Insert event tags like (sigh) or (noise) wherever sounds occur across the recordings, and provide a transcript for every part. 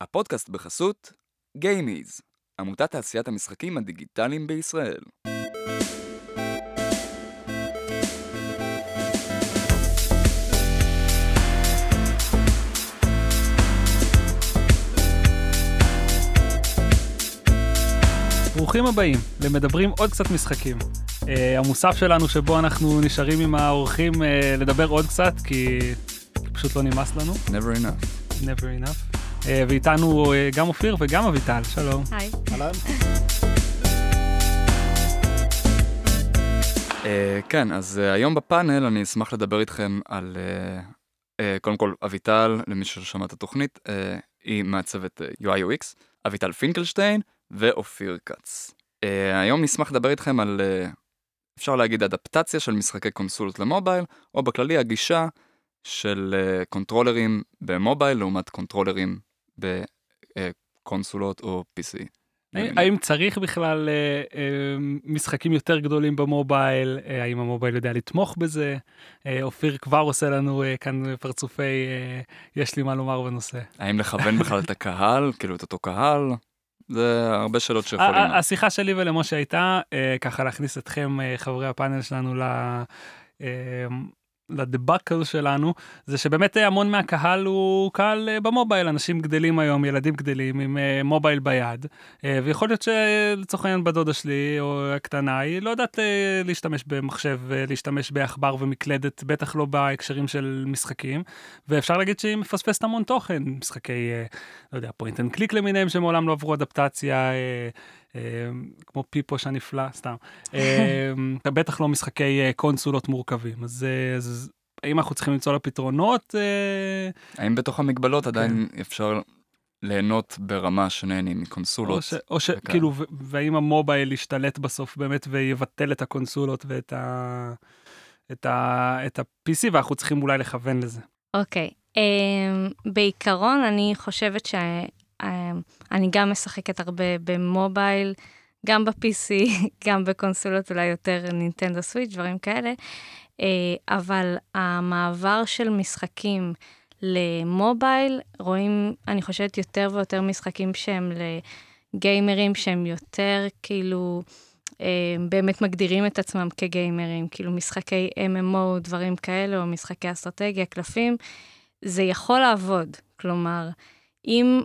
הפודקאסט בחסות גיימיז, עמותת תעשיית המשחקים הדיגיטליים בישראל. ברוכים הבאים למדברים עוד קצת משחקים. Uh, המוסף שלנו שבו אנחנו נשארים עם האורחים uh, לדבר עוד קצת כי פשוט לא נמאס לנו, never enough. never enough. Uh, ואיתנו uh, גם אופיר וגם אביטל, שלום. היי. אהלן. Uh, כן, אז היום בפאנל אני אשמח לדבר איתכם על, קודם כל, אביטל, למי ששמע את התוכנית, היא מעצבת uh, UI UX, אביטל פינקלשטיין ואופיר כץ. היום נשמח לדבר איתכם על, אפשר להגיד, אדפטציה של משחקי קונסולות למובייל, או בכללי הגישה של קונטרולרים במובייל לעומת קונטרולרים בקונסולות או PC. האם- צריך בכלל uh, uh, משחקים יותר גדולים במובייל? Uh, האם המובייל יודע לתמוך בזה? אופיר כבר עושה לנו כאן פרצופי יש לי מה לומר בנושא. האם לכוון בכלל את הקהל, (laughs) כאילו את אותו קהל? זה הרבה שאלות שיכולים. השיחה שלי ולמשה הייתה אה, ככה להכניס אתכם אה, חברי הפאנל שלנו. אה, לדבקל שלנו זה שבאמת אה, המון מהקהל הוא קהל אה, במובייל אנשים גדלים היום ילדים גדלים עם אה, מובייל ביד ויכול להיות שלצורך העניין בדודה שלי או הקטנה היא לא יודעת להשתמש במחשב להשתמש בעכבר ומקלדת בטח לא בהקשרים של משחקים ואפשר להגיד שהיא מפספסת המון תוכן משחקי לא יודע point and click למיניהם שמעולם לא עברו אדפטציה. אה, כמו פיפוש הנפלא, סתם. (laughs) אה, בטח לא משחקי אה, קונסולות מורכבים, אז, אה, אז האם אנחנו צריכים למצוא לה פתרונות? אה, האם בתוך המגבלות עדיין אפשר ליהנות ברמה שנהנים מקונסולות? או ש- או ש... וכאלה. כאילו, ו- והאם המובייל ישתלט בסוף באמת ויבטל את הקונסולות ואת ה... את ה... את ה-PC, ואנחנו צריכים אולי לכוון לזה. אוקיי. אמ, בעיקרון, אני חושבת שאני גם משחקת הרבה במובייל, גם ב-PC, (laughs) גם בקונסולות, אולי יותר נינטנדו סוויץ', דברים כאלה. אה, אבל המעבר של משחקים למובייל, רואים, אני חושבת, יותר ויותר משחקים שהם לגיימרים, שהם יותר כאילו... אה, באמת מגדירים את עצמם כגיימרים, כאילו משחקי MMO, דברים כאלה, או משחקי אסטרטגיה, קלפים, זה יכול לעבוד. כלומר, אם,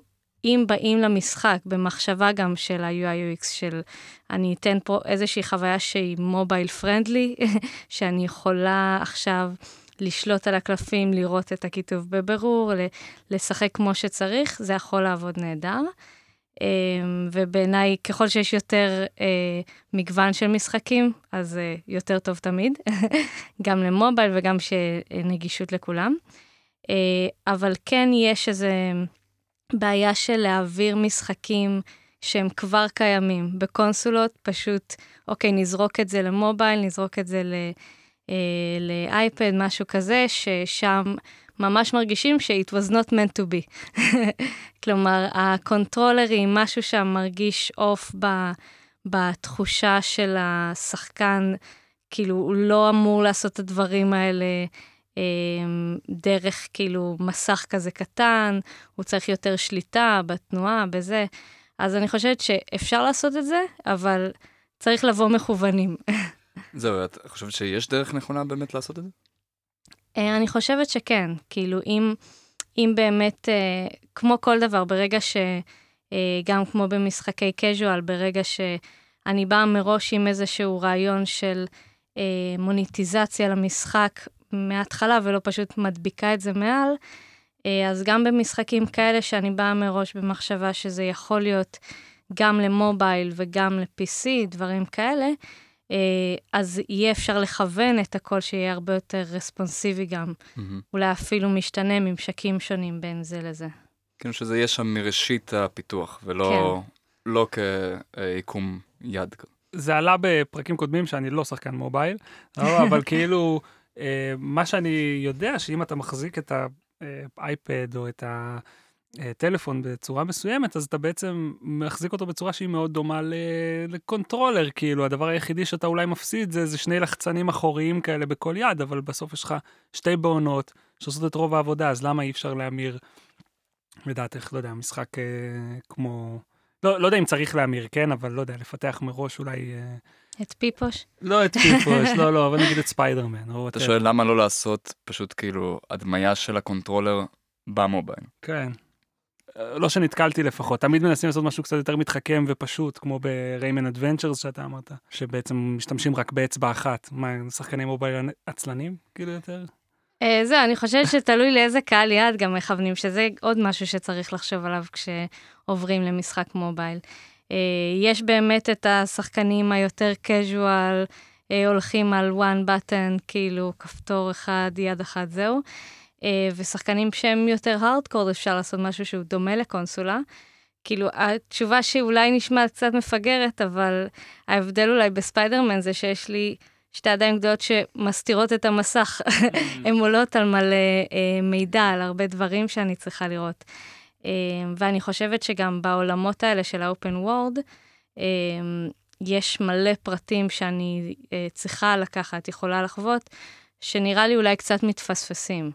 אם באים למשחק במחשבה גם של ה-UI UX, של אני אתן פה איזושהי חוויה שהיא מובייל פרנדלי, (laughs) שאני יכולה עכשיו לשלוט על הקלפים, לראות את הכיתוב בבירור, לשחק כמו שצריך, זה יכול לעבוד נהדר. אמ, ובעיניי, ככל שיש יותר אה, מגוון של משחקים, אז אה, יותר טוב תמיד, (laughs) גם למובייל וגם שנגישות לכולם. אה, אבל כן יש איזה בעיה של להעביר משחקים שהם כבר קיימים בקונסולות, פשוט, אוקיי, נזרוק את זה למובייל, נזרוק את זה ל... אה, לאייפד, משהו כזה, ששם ממש מרגישים ש-it was not meant to be. (laughs) כלומר, ה controllerים, משהו שם מרגיש off בתחושה של השחקן, כאילו, הוא לא אמור לעשות את הדברים האלה דרך, כאילו, מסך כזה קטן, הוא צריך יותר שליטה בתנועה, בזה. אז אני חושבת שאפשר לעשות את זה, אבל צריך לבוא מכוונים. (laughs) זהו, את חושבת שיש דרך נכונה באמת לעשות את זה? אה, אני חושבת שכן, כאילו אם, אם באמת, אה, כמו כל דבר, ברגע ש... אה, גם כמו במשחקי casual, ברגע שאני באה מראש עם איזשהו רעיון של מוניטיזציה למשחק מההתחלה ולא פשוט מדביקה את זה מעל, אה, אז גם במשחקים כאלה שאני באה מראש במחשבה שזה יכול להיות גם למובייל וגם ל-PC, דברים כאלה, אה, אז יהיה אפשר לכוון את הכל שיהיה הרבה יותר רספונסיבי גם. מהמם. אולי אפילו משתנה ממשקים שונים בין זה לזה. כאילו שזה יהיה שם מראשית הפיתוח, ולא לא כיקום יד. זה עלה בפרקים קודמים שאני לא שחקן מובייל, אבל (laughs) כאילו, מה שאני יודע, שאם אתה מחזיק את האייפד או את הטלפון בצורה מסוימת, אז אתה בעצם מחזיק אותו בצורה שהיא מאוד דומה לקונטרולר, כאילו, הדבר היחידי שאתה אולי מפסיד זה, זה שני לחצנים אחוריים כאלה בכל יד, אבל בסוף יש לך שתי בעונות שעושות את רוב העבודה, אז למה אי אפשר להמיר? לדעתך, לא יודע, משחק אה, כמו... לא, לא יודע אם צריך להמיר, כן, אבל לא יודע, לפתח מראש אולי... אה, את פיפוש? לא את פיפוש, לא, לא, אבל נגיד את ספיידרמן. אתה. שואל למה לא לעשות פשוט כאילו הדמיה של ה controller במובייל. כן. אה, לא שנתקלתי לפחות, תמיד מנסים לעשות משהו קצת יותר מתחכם ופשוט, כמו בריימן אדוונצ'רס שאתה אמרת, שבעצם משתמשים רק באצבע אחת. מה, שחקני מובייל עצלנים, כאילו יותר? אה, זהו, אני חושבת שתלוי לאיזה קהל יעד גם מכוונים, שזה עוד משהו שצריך לחשוב עליו כשעוברים למשחק מובייל. אה, יש באמת את השחקנים היותר casual, אה, הולכים על one button, כאילו כפתור אחד, יד אחת, זהו. אה, ושחקנים שהם יותר הארדקורד, אפשר לעשות משהו שהוא דומה לקונסולה. כאילו, התשובה שאולי נשמעת קצת מפגרת, אבל ההבדל אולי בספיידרמן זה שיש לי שתי ידיים גדולות שמסתירות את המסך. (laughs) הן עולות על מלא אה, מידע, על הרבה דברים שאני צריכה לראות. אה, ואני חושבת שגם בעולמות האלה של ה-open world, אה, יש מלא פרטים שאני אה, צריכה לקחת, יכולה לחוות, שנראה לי אולי קצת מתפספסים.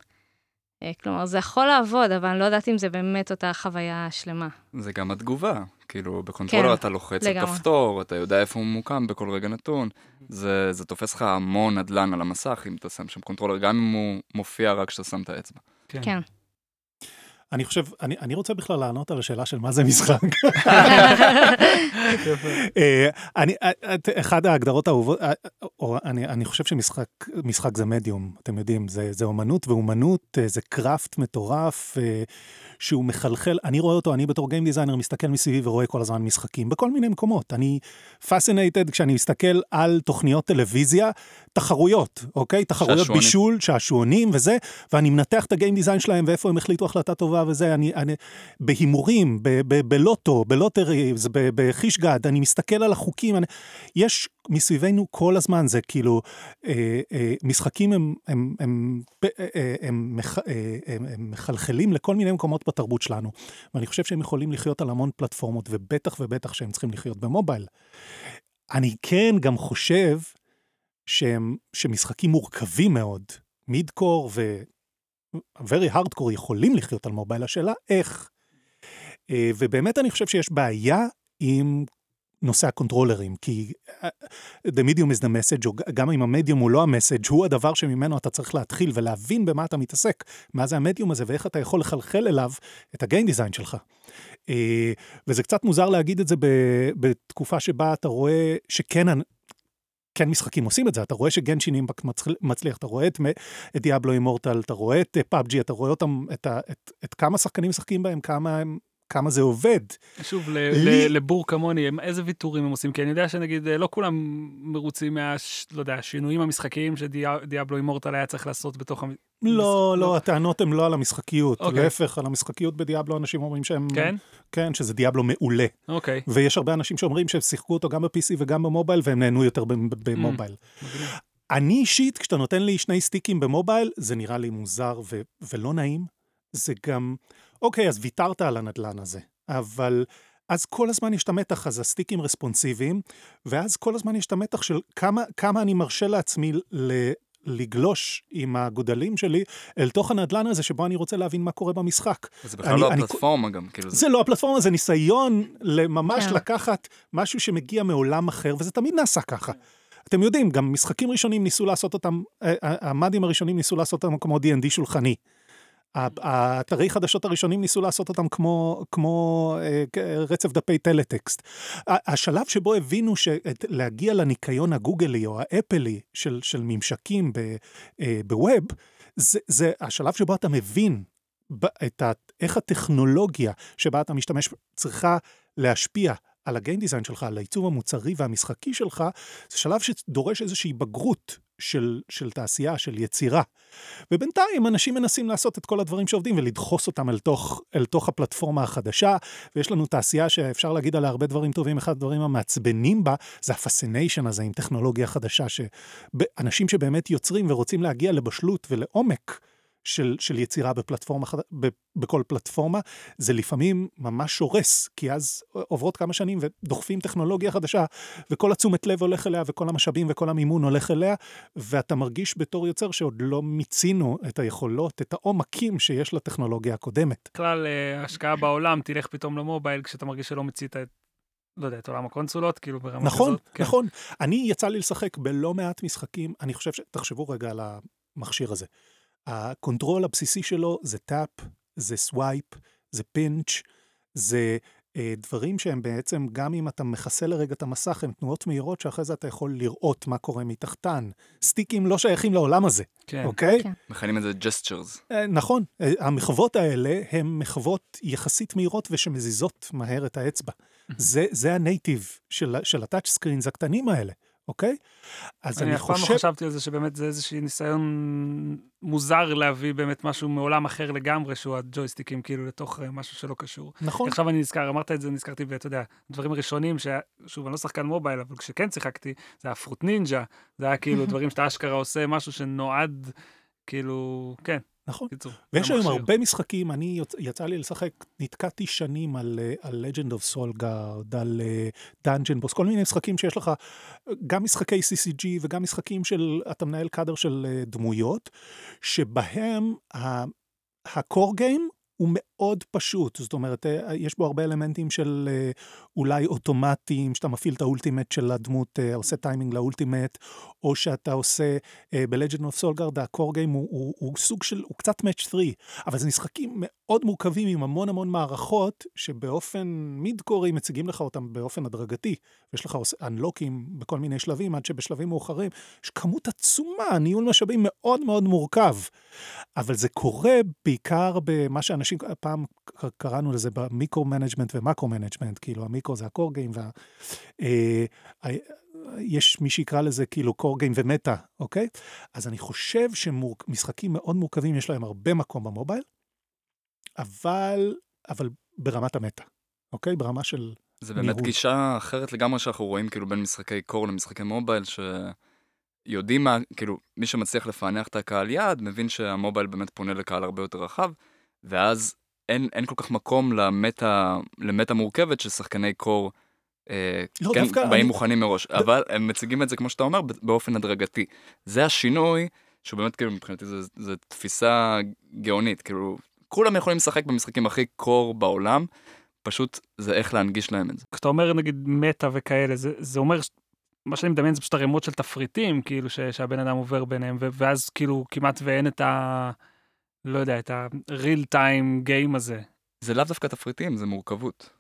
אה, כלומר, זה יכול לעבוד, אבל אני לא יודעת אם זה באמת אותה חוויה שלמה. זה גם התגובה, כאילו בקונטרולר כן, אתה לוחץ על לגמרי. כפתור, אתה יודע איפה הוא ממוקם בכל רגע נתון. זה, זה תופס לך המון נדלן על המסך אם אתה שם שם controller, גם אם הוא מופיע רק כשאתה שם את האצבע. כן. אני חושב, אני, אני רוצה בכלל לענות על השאלה של מה זה משחק. (laughs) אה, אני, אה, אחד ההגדרות האהובות, אה, או אני, אני חושב שמשחק משחק זה מדיום, אתם יודעים, זה, זה אומנות, ואומנות זה craft מטורף, שהוא מחלחל, אני רואה אותו, אני בתור game designer מסתכל מסביבי ורואה כל הזמן משחקים, בכל מיני מקומות. אני fascinated כשאני מסתכל על תוכניות טלוויזיה, תחרויות, אוקיי? תחרויות שעשועונים. בישול, שעשועונים וזה, ואני מנתח את ה game design שלהם ואיפה הם החליטו החלטה טובה וזה, אני, אני בהימורים, ב- ב- בלוטו, ב lotteries, בחיש גד, אני מסתכל על החוקים, אני, יש מסביבנו כל הזמן, זה כאילו, אה, אה, משחקים הם, הם, הם, הם, הם, מח, הם, הם מחלחלים לכל מיני מקומות בתרבות שלנו, ואני חושב שהם יכולים לחיות על המון פלטפורמות, ובטח ובטח שהם צריכים לחיות במובייל. אני כן גם חושב שהם, שמשחקים מורכבים מאוד, midcore ו... very hardcore יכולים לחיות על מובייל, השאלה איך. אה, ובאמת אני חושב שיש בעיה עם נושא ה controllerים, כי אה, the medium is the message, או גם אם המדיום הוא לא ה message, הוא הדבר שממנו אתה צריך להתחיל ולהבין במה אתה מתעסק, מה זה המדיום הזה ואיך אתה יכול לחלחל אליו את ה game design שלך. אה, וזה קצת מוזר להגיד את זה בתקופה שבה אתה רואה שכן כן משחקים עושים את זה, אתה רואה שגנשין אימפקט מצל- מצליח, אתה רואה את, את דיאבלו אימורטל, אתה רואה את פאבג'י, אתה רואה אותם, את, את, את כמה שחקנים משחקים בהם, כמה, הם- כמה זה עובד. שוב, ל- לי- ל- לבור כמוני, איזה ויתורים הם עושים? כי אני יודע שנגיד, אה, לא כולם מרוצים מה... לא יודע, השינויים המשחקיים שדיאבלו אימורטל היה צריך לעשות בתוך... המ- לא, משחק- לא, הטענות הן לא על המשחקיות, אוקיי. להפך, על המשחקיות בדיאבלו אנשים אומרים שהם... כן? כן, שזה דיאבלו מעולה. אוקיי. ויש הרבה אנשים שאומרים שהם שיחקו אותו גם ב-PC וגם במובייל, והם נהנו יותר במובייל. מגניב. אני אישית, כשאתה נותן לי שני סטיקים במובייל, זה נראה לי מוזר ו- ולא נעים. זה גם, אוקיי, אז ויתרת על הנדלן הזה, אבל אז כל הזמן יש את המתח, אז הסטיקים רספונסיביים, ואז כל הזמן יש את המתח של כמה, כמה אני מרשה לעצמי ל... לגלוש עם הגודלים שלי אל תוך הנדלן הזה שבו אני רוצה להבין מה קורה במשחק. זה בכלל אני- לא אני- הפלטפורמה גם, כאילו זה... זה לא הפלטפורמה, זה ניסיון ממש כן. לקחת משהו שמגיע מעולם אחר, וזה תמיד נעשה ככה. אתם יודעים, גם משחקים ראשונים ניסו לעשות אותם, אה, אה, המאדים הראשונים ניסו לעשות אותם כמו D&D שולחני. האתרי חדשות הראשונים ניסו לעשות אותם כמו, כמו אה, רצף דפי טלטקסט. השלב שבו הבינו שלהגיע לניקיון הגוגלי או האפלי של, של ממשקים אה, בווב, זה, זה השלב שבו אתה מבין את ה, איך הטכנולוגיה שבה אתה משתמש צריכה להשפיע על הגיין דיזיין שלך, על העיצוב המוצרי והמשחקי שלך, זה שלב שדורש איזושהי בגרות של, של תעשייה, של יצירה. ובינתיים אנשים מנסים לעשות את כל הדברים שעובדים ולדחוס אותם אל תוך, אל תוך הפלטפורמה החדשה, ויש לנו תעשייה שאפשר להגיד עליה הרבה דברים טובים, אחד הדברים המעצבנים בה זה הפסיניישן הזה עם טכנולוגיה חדשה, שאנשים שבאמת יוצרים ורוצים להגיע לבשלות ולעומק של, של יצירה בפלטפורמה, ב, בכל פלטפורמה, זה לפעמים ממש הורס, כי אז עוברות כמה שנים ודוחפים טכנולוגיה חדשה, וכל התשומת לב הולך אליה, וכל המשאבים וכל המימון הולך אליה, ואתה מרגיש בתור יוצר שעוד לא מיצינו את היכולות, את העומקים שיש לטכנולוגיה הקודמת. בכלל, אה, ההשקעה בעולם תלך פתאום למובייל כשאתה מרגיש שלא מיצית את, לא יודע, את עולם הקונסולות, כאילו ברמה נכון, כזאת. כן. נכון. אני יצא לי לשחק בלא מעט משחקים, אני חושב ש... תחשבו רגע על המכשיר הזה. ה control הבסיסי שלו זה tap, זה swipe, זה pinch, זה אה, דברים שהם בעצם, גם אם אתה מכסה לרגע את המסך, הם תנועות מהירות שאחרי זה אתה יכול לראות מה קורה מתחתן. stickים לא שייכים לעולם הזה, כן. אוקיי? כן. מכנים את זה gestures. אה, נכון, אה, המחוות האלה הן מחוות יחסית מהירות ושמזיזות מהר את האצבע. זה, זה ה native של, של ה touch screens הקטנים האלה, אוקיי? אז אני, אני אף פעם לא חושב... חשבתי על זה שבאמת זה איזשהו ניסיון מוזר להביא באמת משהו מעולם אחר לגמרי, שהוא הג'ויסטיקים כאילו לתוך אה, משהו שלא קשור. נכון, עכשיו אני נזכר, אמרת את זה, נזכרתי, ואתה יודע, דברים ראשונים, ש... שוב, אני לא שחקן מובייל, אבל כשכן שיחקתי, זה היה פרוט נינג'ה, זה היה כאילו (laughs) דברים שאתה אשכרה עושה משהו שנועד, כאילו, כן, נכון. קיצור. ויש היום. הרבה משחקים, אני. יצא לי לשחק, נתקעתי שנים על, אה, על Legend of Solgard, על אה, Dungeon Boss, כל מיני משחקים שיש לך, אה, גם משחקי CCG וגם משחקים של, אתה מנהל קאדר של אה, דמויות, שבהם ה- ה-core game הוא מאוד פשוט, זאת אומרת, אה, יש בו הרבה אלמנטים של אה, אולי אוטומטיים, שאתה מפעיל את האולטימט של הדמות, אה, עושה טיימינג לאולטימט, או שאתה עושה, ב-Legend of Solgard, ה-core game הוא, הוא, הוא סוג של, הוא קצת match 3, אבל זה משחקים מאוד מורכבים עם המון המון מערכות, שבאופן מיד-קורי מציגים לך אותם באופן הדרגתי. יש לך אנלוקים בכל מיני שלבים, עד שבשלבים מאוחרים יש כמות עצומה, ניהול משאבים מאוד מאוד מורכב. אבל זה קורה בעיקר במה שאנשים, פעם קראנו לזה ב micro-management ו macro-management, כאילו המיקרו זה game, וה... אה, יש מי שיקרא לזה כאילו game ו meta, אוקיי? אז אני חושב שמשחקים מאוד מורכבים, יש להם הרבה מקום במובייל, אבל, אבל ברמת ה meta, אוקיי? ברמה של... זה באמת ניהול. גישה אחרת לגמרי שאנחנו רואים כאילו בין משחקי core למשחקי מובייל, שיודעים מה, כאילו, מי שמצליח לפענח את הקהל יעד, מבין שהמובייל באמת פונה לקהל הרבה יותר רחב, ואז אין, אין כל כך מקום למטה, למטה מורכבת של שחקני קור. אה, לא, כן, דווקא באים אני- מוכנים מראש, אבל הם מציגים את זה, כמו שאתה אומר, באופן הדרגתי. זה השינוי, שהוא באמת, כאילו, מבחינתי זה, זה תפיסה גאונית, כאילו, כולם יכולים לשחק במשחקים הכי קור בעולם, פשוט זה איך להנגיש להם את זה. כשאתה אומר נגיד מטא וכאלה, זה, זה אומר, ש- מה שאני מדמיין זה פשוט ערימות של תפריטים, כאילו ש, שהבן אדם עובר ביניהם, ואז כאילו כמעט ואין את ה... לא יודע, את ה-real time game הזה. זה לאו דווקא תפריטים, זה מורכבות.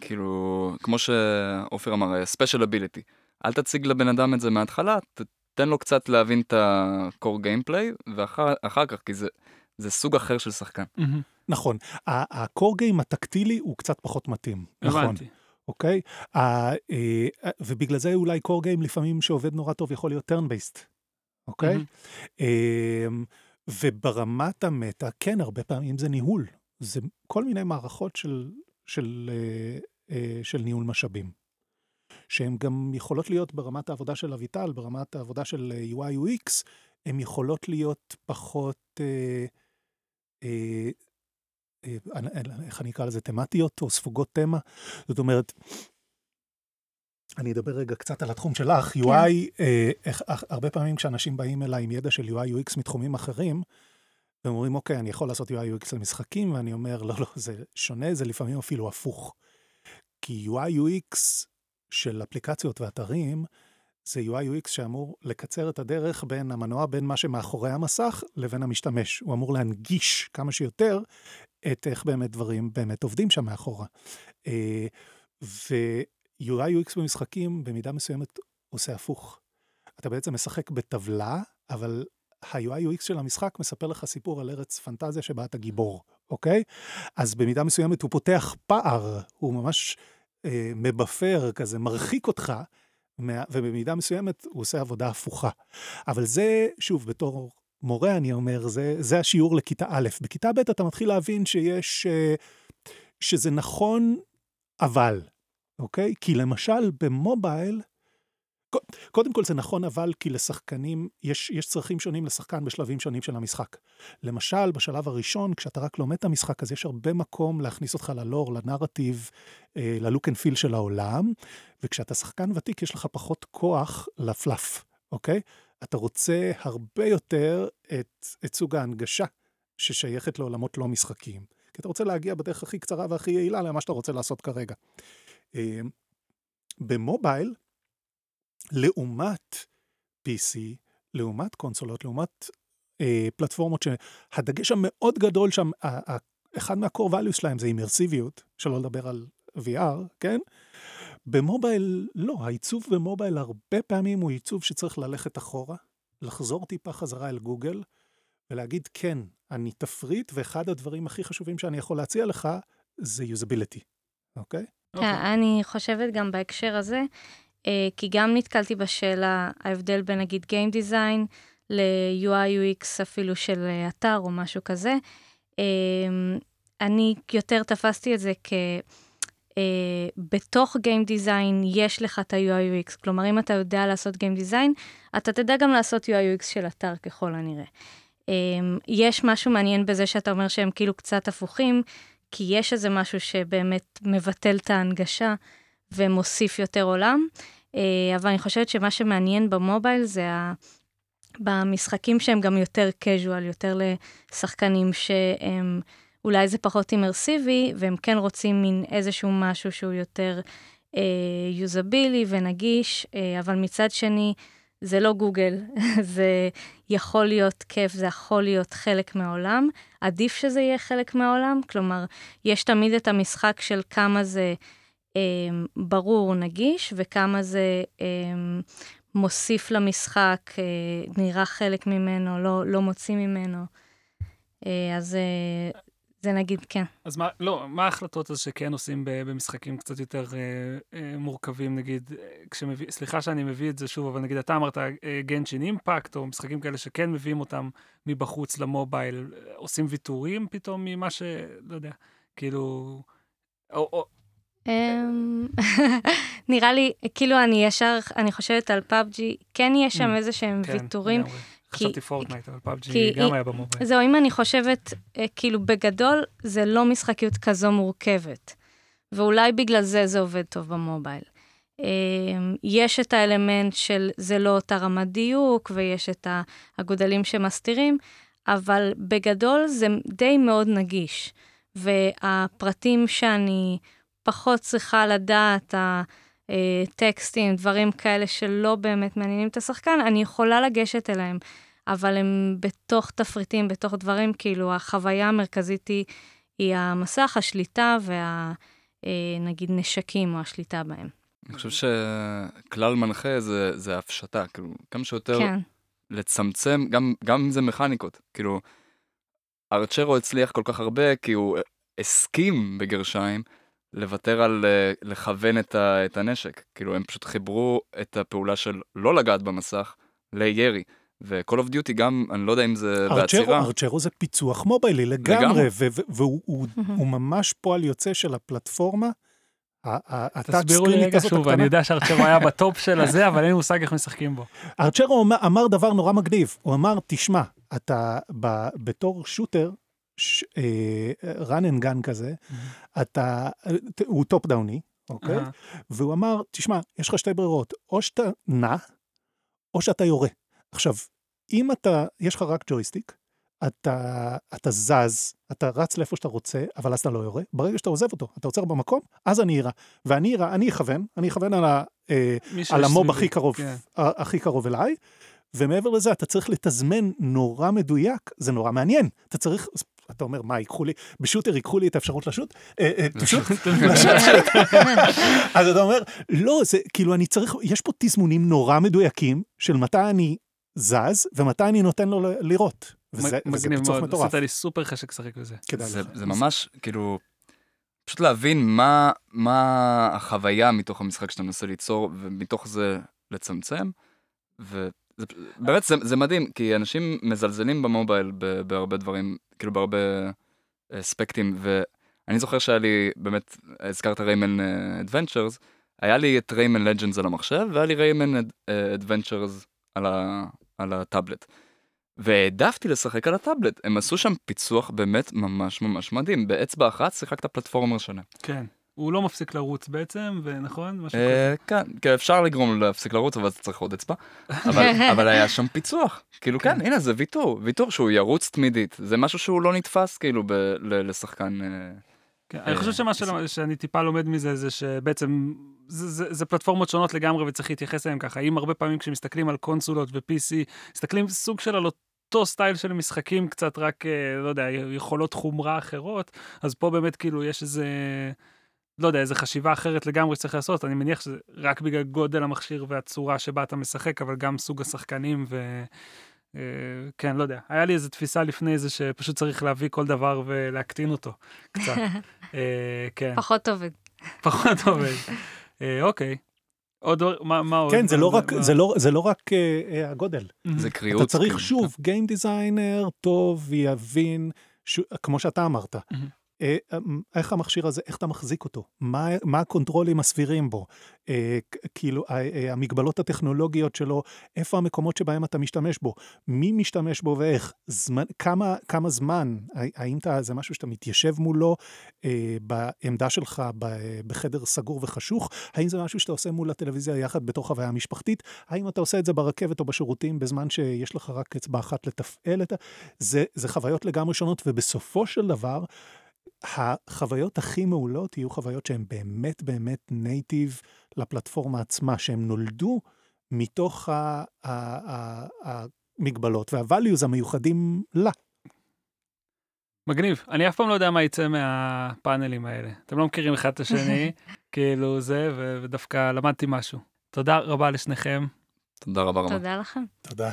כאילו, כמו שעופר אמר, ספיישל אביליטי. אל תציג לבן אדם את זה מההתחלה, ת- תן לו קצת להבין את ה-core gameplay, ואחר כך, כי זה, זה סוג אחר של שחקן. נכון. ה-core game הטקטילי הוא קצת פחות מתאים. נכון. הבנתי. אוקיי? ה- אה, ובגלל זה אולי core game לפעמים שעובד נורא טוב יכול להיות turn based, אוקיי? מהמם. אמ, וברמת המטה, כן, הרבה פעמים זה ניהול. זה כל מיני מערכות של, של, אה, אה, של ניהול משאבים. שהן גם יכולות להיות ברמת העבודה של אביטל, ברמת העבודה של אה, UI UX, הן יכולות להיות פחות, אה, אה, אה, איך אני אקרא לזה, תמטיות או ספוגות תמה. זאת אומרת, אני אדבר רגע קצת על התחום שלך, UI, אה, איך, הרבה פעמים כשאנשים באים אליי עם ידע של UI UX מתחומים אחרים, והם אומרים, אוקיי, אני יכול לעשות UI UX למשחקים, ואני אומר, לא, לא, זה שונה, זה לפעמים אפילו הפוך. כי UI UX של אפליקציות ואתרים, זה UI UX שאמור לקצר את הדרך בין המנוע, בין מה שמאחורי המסך לבין המשתמש. הוא אמור להנגיש כמה שיותר את איך באמת דברים באמת עובדים שם מאחורה. אה, ו-UI UX במשחקים במידה מסוימת עושה הפוך. אתה בעצם משחק בטבלה, אבל ה-UI UX של המשחק מספר לך סיפור על ארץ פנטזיה שבה אתה גיבור, אוקיי? אז במידה מסוימת הוא פותח פער, הוא ממש אה, מבפר כזה, מרחיק אותך, ובמידה מסוימת הוא עושה עבודה הפוכה. אבל זה, שוב, בתור מורה אני אומר, זה, זה השיעור לכיתה א'. בכיתה ב' אתה מתחיל להבין שיש, אה, שזה נכון, אבל, אוקיי? כי למשל במובייל, קודם כל זה נכון, אבל כי לשחקנים, יש, יש צרכים שונים לשחקן בשלבים שונים של המשחק. למשל, בשלב הראשון, כשאתה רק לומד את המשחק, אז יש הרבה מקום להכניס אותך ללור, לנרטיב, אה, ללוק אנד פיל של העולם, וכשאתה שחקן ותיק, יש לך פחות כוח לפלאף, אוקיי? אתה רוצה הרבה יותר את, את סוג ההנגשה ששייכת לעולמות לא משחקיים. כי אתה רוצה להגיע בדרך הכי קצרה והכי יעילה למה שאתה רוצה לעשות כרגע. אה, במובייל, לעומת PC, לעומת קונסולות, לעומת אה, פלטפורמות שהדגש המאוד גדול שם, אחד מה-core values שלהם זה אימרסיביות, שלא לדבר על VR, כן? במובייל, לא, העיצוב במובייל הרבה פעמים הוא עיצוב שצריך ללכת אחורה, לחזור טיפה חזרה אל גוגל, ולהגיד, כן, אני תפריט, ואחד הדברים הכי חשובים שאני יכול להציע לך זה יוזביליטי, אוקיי? כן, אוקיי. אני חושבת גם בהקשר הזה, אה, כי גם נתקלתי בשאלה, ההבדל בין נגיד Game Design ל-UI UX אפילו של אה, אתר או משהו כזה. אה, אני יותר תפסתי את זה כ... בתוך Game Design יש לך את ה-UI UX, כלומר אם אתה יודע לעשות Game Design, אתה תדע גם לעשות UI UX של אתר ככל הנראה. יש משהו מעניין בזה שאתה אומר שהם כאילו קצת הפוכים, כי יש איזה משהו שבאמת מבטל את ההנגשה ומוסיף יותר עולם. אה, אבל אני חושבת שמה שמעניין במובייל זה ה... במשחקים שהם גם יותר casual, יותר לשחקנים שהם, אולי זה פחות אימרסיבי, והם כן רוצים מין איזשהו משהו שהוא יותר יוזבילי אה, ונגיש, אה, אבל מצד שני, זה לא גוגל, (laughs) זה יכול להיות כיף, זה יכול להיות חלק מהעולם. עדיף שזה יהיה חלק מהעולם, כלומר, יש תמיד את המשחק של כמה זה אה, ברור, נגיש, וכמה זה אה, מוסיף למשחק, אה, נראה חלק ממנו, לא, לא מוציא ממנו. אה, אז אה, זה נגיד, כן. אז מה, לא, מה ההחלטות אז שכן עושים במשחקים קצת יותר אה, אה, מורכבים, נגיד, אה, כשמביא, סליחה שאני מביא את זה שוב, אבל נגיד אתה אמרת גנשין אה, אימפקט, או משחקים כאלה שכן מביאים אותם מבחוץ למובייל, עושים ויתורים פתאום ממה ש... לא יודע, כאילו... או, או, אמ, (laughs) נראה לי, כאילו אני ישר, אני חושבת על פאבג'י, כן יש שם mm. איזה שהם כן, ויתורים. חשבתי פורטנייט, אבל פאבג'י גם היה במובייל. זהו, אם אני חושבת, אה, כאילו בגדול, זה לא משחקיות כזו מורכבת. ואולי בגלל זה זה עובד טוב במובייל. אמ, יש את האלמנט של זה לא אותה רמת דיוק, ויש את הגודלים שמסתירים, אבל בגדול זה די מאוד נגיש. והפרטים שאני פחות צריכה לדעת, הטקסטים, דברים כאלה שלא באמת מעניינים את השחקן, אני יכולה לגשת אליהם, אבל הם בתוך תפריטים, בתוך דברים, כאילו החוויה המרכזית היא, היא המסך, השליטה וה... אה, נגיד נשקים או השליטה בהם. אני חושב שכלל מנחה זה, זה הפשטה, כאילו, כמה שיותר כן. לצמצם, גם, גם אם זה מכניקות, כאילו, ארצ'רו הצליח כל כך הרבה כי הוא הסכים בגרשיים לוותר על uh, לכוון את, ה, את הנשק. כאילו, הם פשוט חיברו את הפעולה של לא לגעת במסך לירי. ו-call of duty גם, אני לא יודע אם זה ארצ'רו, בעצירה. ארצ'רו זה פיצוח מוביילי לגמרי, והוא הוא, (laughs) הוא ממש פועל יוצא של הפלטפורמה. תסבירו לי רגע שוב, אני יודע שארצ'רו היה ב top של הזה, אבל אין לי מושג איך משחקים בו. (laughs) ארצ'רו אמר דבר נורא מגניב, הוא אמר, תשמע, אתה בתור shooter, אה, run and gun כזה, (laughs) אתה, הוא top downי, אוקיי? והוא אמר, תשמע, יש לך שתי ברירות, או שאתה נע, או שאתה יורה. עכשיו, אם אתה, יש לך רק ג'ויסטיק, אתה, אתה זז, אתה רץ לאיפה שאתה רוצה, אבל אז אתה לא יורה. ברגע שאתה עוזב אותו, אתה עוצר במקום, אז אני אירה. ואני אירה, אני אכוון, אני אכוון על, ה, אה, על המוב הכי קרוב, כן. הכי קרוב אליי, ומעבר לזה אתה צריך לתזמן נורא מדויק, זה נורא מעניין. אתה צריך, אתה אומר, מה, ייקחו לי, בשוטר ייקחו לי את האפשרות לשוט? אה, אה, (laughs) לשוט? אז אתה אומר, לא, זה כאילו, אני צריך, יש פה תזמונים נורא מדויקים של מתי אני זז ומתי אני נותן לו לראות. וזה פיצוח מטורף. עשית לי סופר חשק לשחק בזה. זה ממש, כאילו, פשוט להבין מה, מה החוויה מתוך המשחק שאתה מנסה ליצור, ומתוך זה לצמצם. ו... זה, באמת זה, זה מדהים, כי אנשים מזלזלים במובייל בהרבה דברים, כאילו בהרבה אספקטים, ואני זוכר שהיה לי, באמת, הזכרת ריימן אדוונצ'רס, היה לי את ריימן לג'נדס על המחשב, והיה לי ריימן אדוונצ'רס על, ה... על הטאבלט. והעדפתי לשחק על הטאבלט, הם עשו שם פיצוח באמת ממש ממש מדהים, באצבע אחת שיחקת פלטפורמר שלם. כן. הוא לא מפסיק לרוץ בעצם, נכון? משהו אה, כן, כן, אפשר לגרום לו להפסיק לרוץ, אבל אתה צריך עוד אצבע. אבל, (laughs) אבל היה שם פיצוח. כאילו, כן, הנה, זה ויתור, ויתור שהוא ירוץ תמידית. זה משהו שהוא לא נתפס, כאילו, ב, ל, לשחקן... כן, אני חושב שמה של- שאני טיפה לומד מזה זה שבעצם זה, זה, זה פלטפורמות שונות לגמרי וצריך להתייחס אליהן ככה. אם הרבה פעמים כשמסתכלים על קונסולות ו-PC, מסתכלים סוג של על אותו סטייל של משחקים, קצת רק, אה, לא יודע, יכולות חומרה אחרות, אז פה באמת כאילו יש איזה, לא יודע, איזה חשיבה אחרת לגמרי שצריך לעשות. אני מניח שזה רק בגלל גודל המכשיר והצורה שבה אתה משחק, אבל גם סוג השחקנים ו... אה, כן, לא יודע. היה לי איזו תפיסה לפני זה שפשוט צריך להביא כל דבר ולהקטין אותו קצת. (laughs) אה, כן, פחות עובד. פחות עובד. אה, אוקיי. עוד, דבר- מה מה עוד? כן, זה לא רק, זה לא, זה לא רק אה, הגודל. זה קריאות. אתה צריך כאילו. שוב, גיים דיזיינר טוב יבין, ש... כמו שאתה אמרת, איך המכשיר הזה, איך אתה מחזיק אותו, מה, מה הקונטרולים הסבירים בו, אה, כאילו ה- אה, המגבלות הטכנולוגיות שלו, איפה המקומות שבהם אתה משתמש בו, מי משתמש בו ואיך, זמן, כמה, כמה זמן, האם אתה, זה משהו שאתה מתיישב מולו אה, בעמדה שלך ב, בחדר סגור וחשוך, האם זה משהו שאתה עושה מול הטלוויזיה יחד בתור חוויה משפחתית, האם אתה עושה את זה ברכבת או בשירותים בזמן שיש לך רק אצבע אחת לתפעל את ה... זה, זה חוויות לגמרי שונות, ובסופו של דבר, החוויות הכי מעולות יהיו חוויות שהן באמת באמת נייטיב לפלטפורמה עצמה, שהן נולדו מתוך ה- ה- ה- המגבלות והvalues המיוחדים לה. מגניב. אני אף פעם לא יודע מה יצא מהפאנלים האלה. אתם לא מכירים אחד את השני, (laughs) כאילו זה, ו- ודווקא למדתי משהו. תודה רבה לשניכם. תודה רבה רבה. תודה לכם. תודה.